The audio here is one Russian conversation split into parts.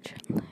замечательная.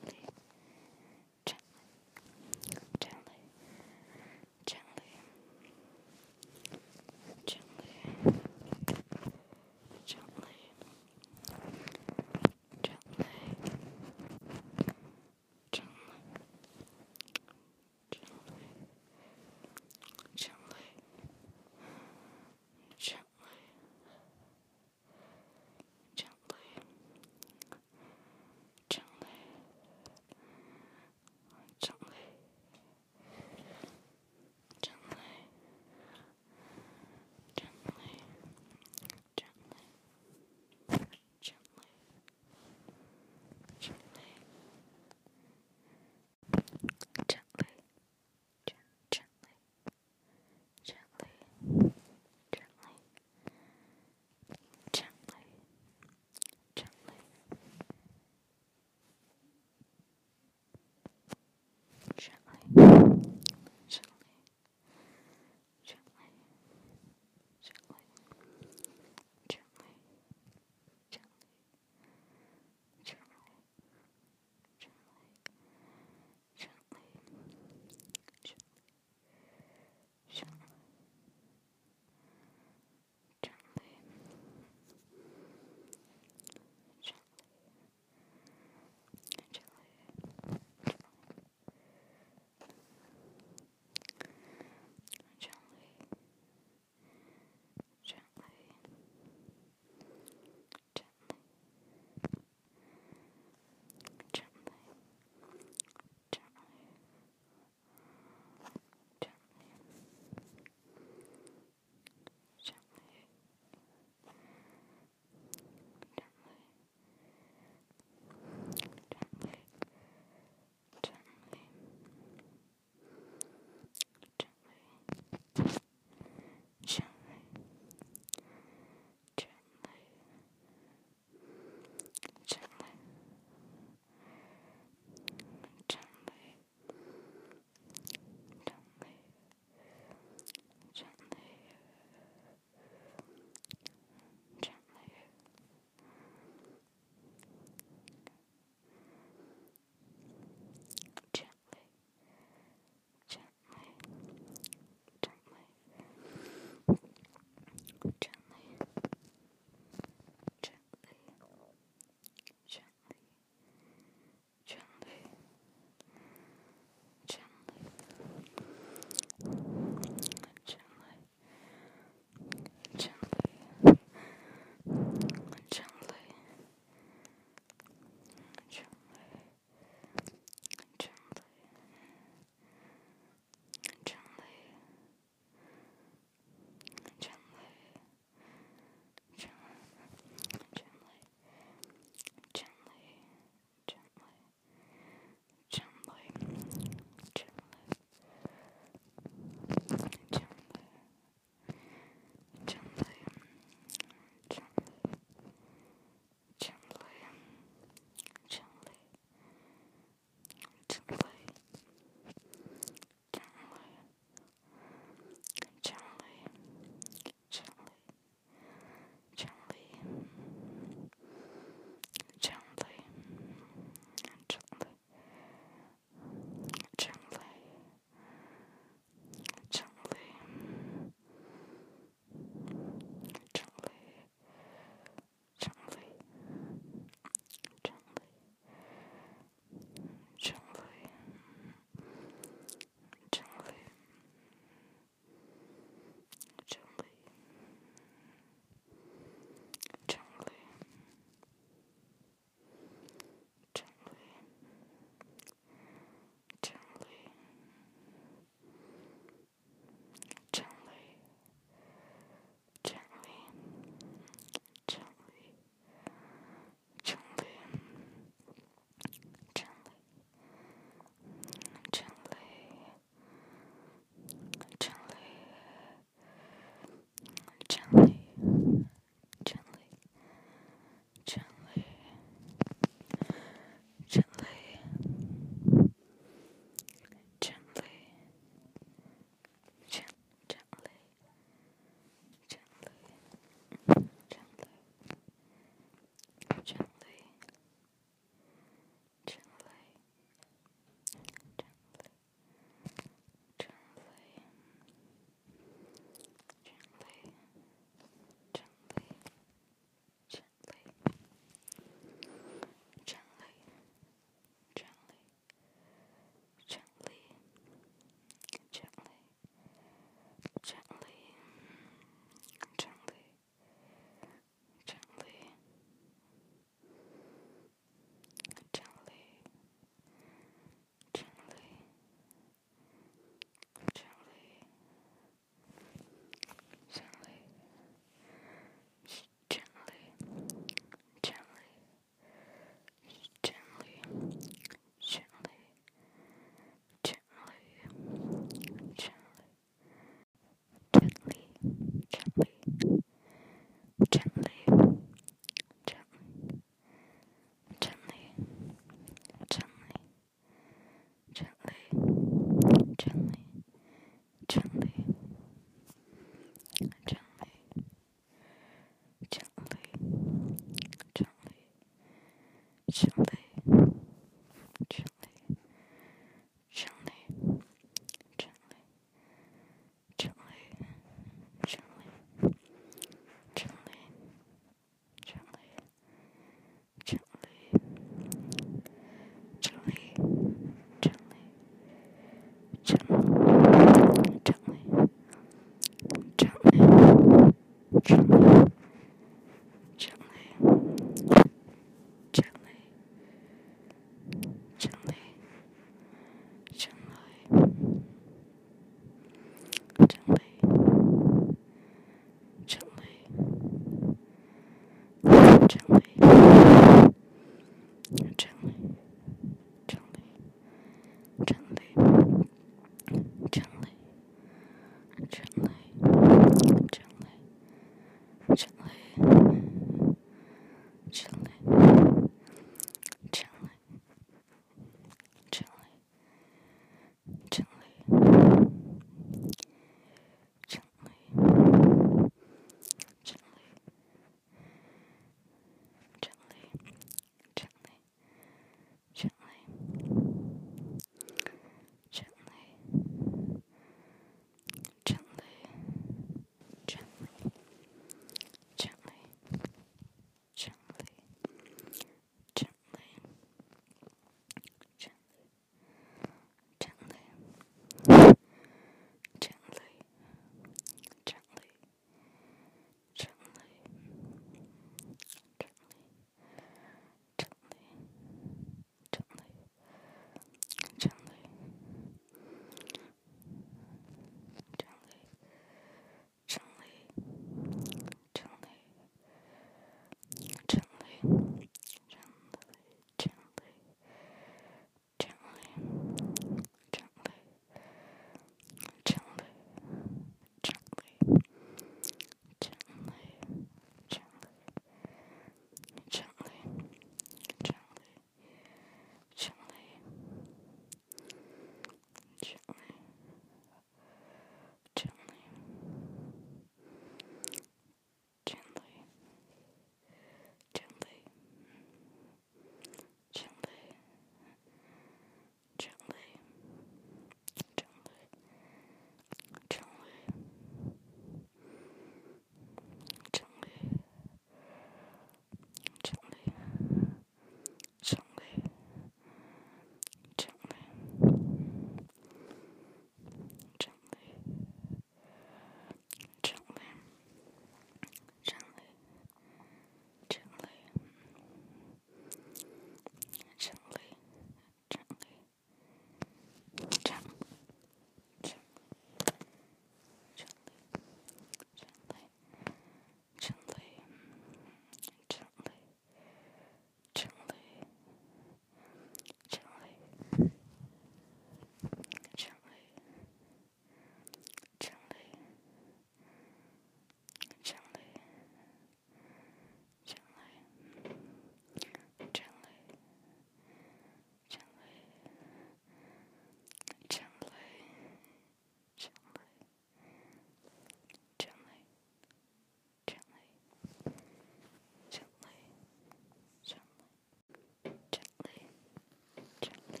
Tschüss.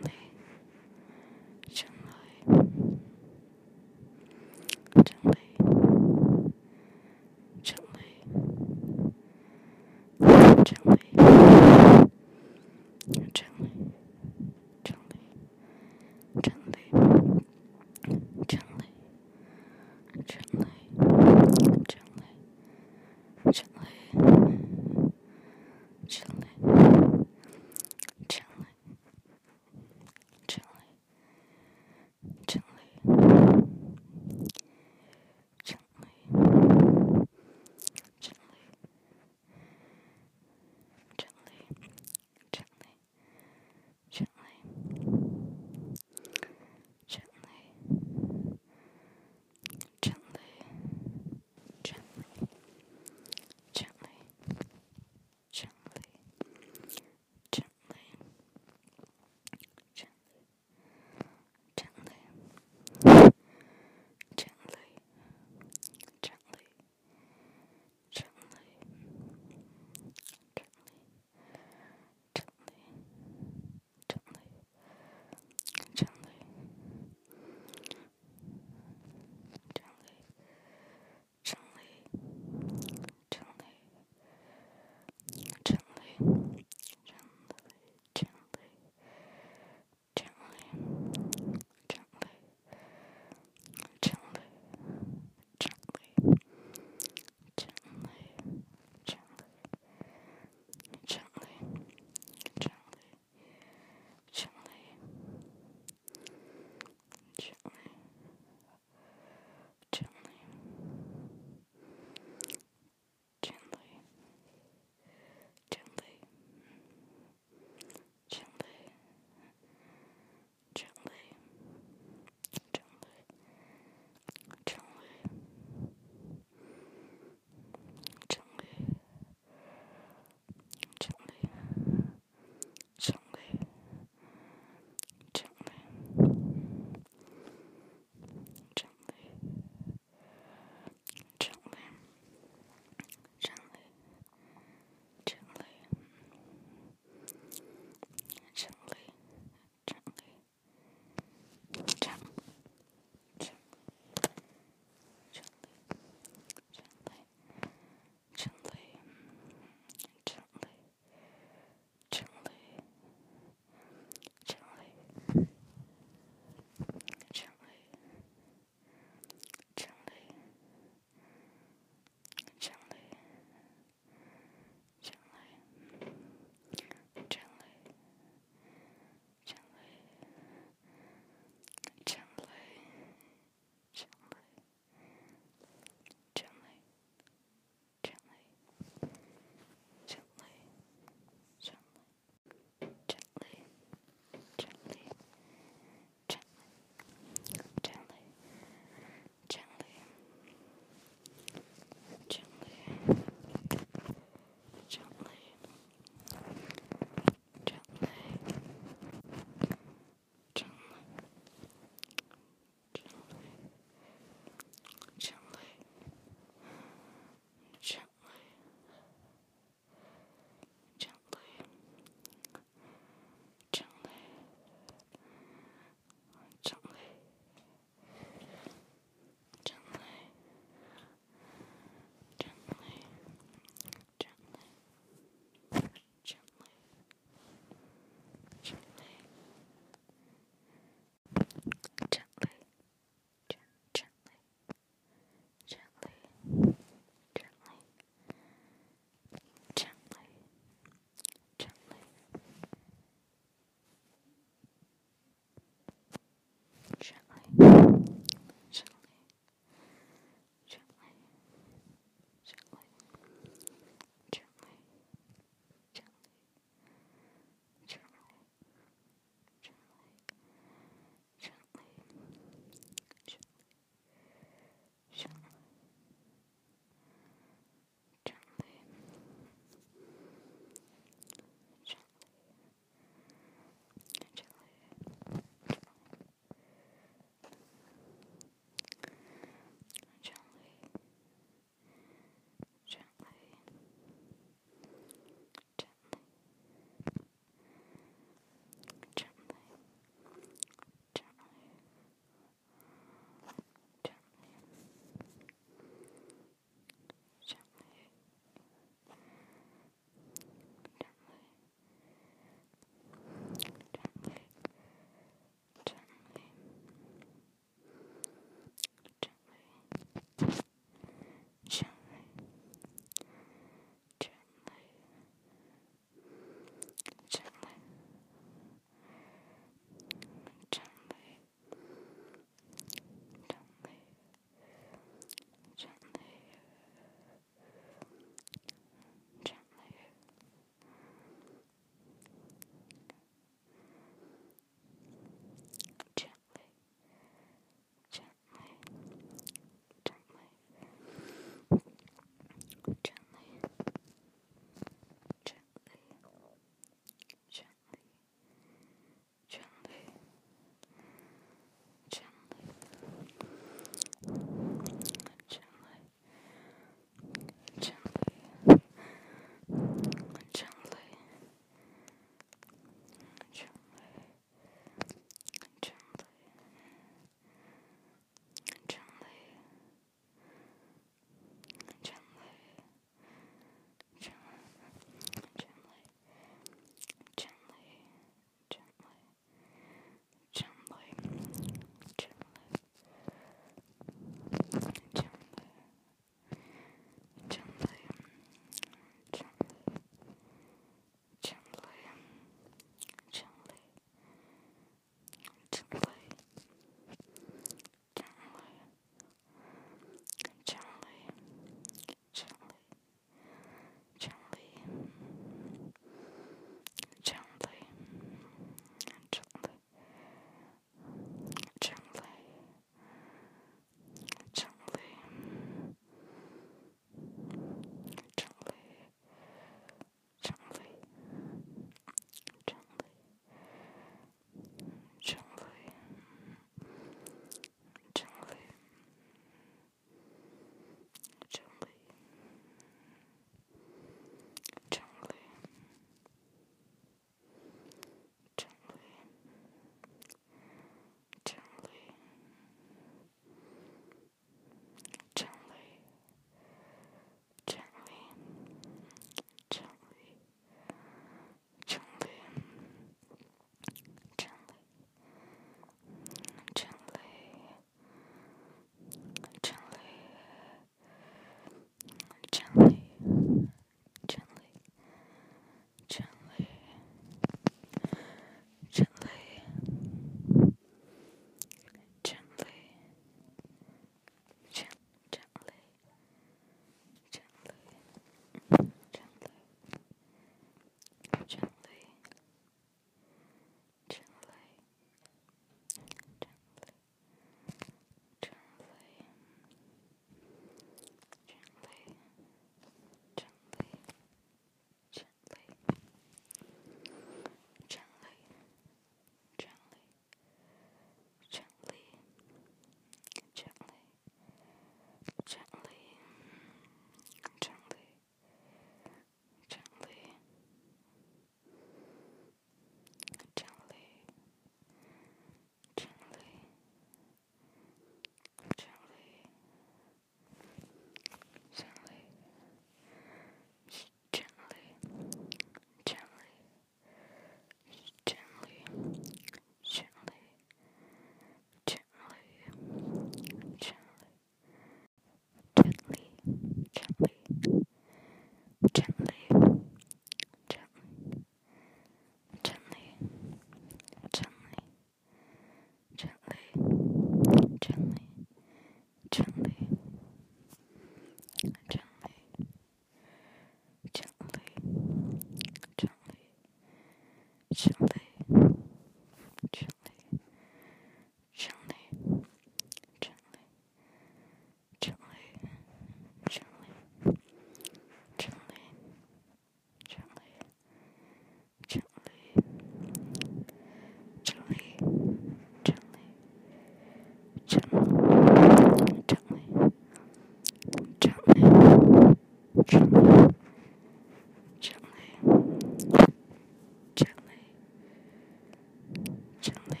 gently.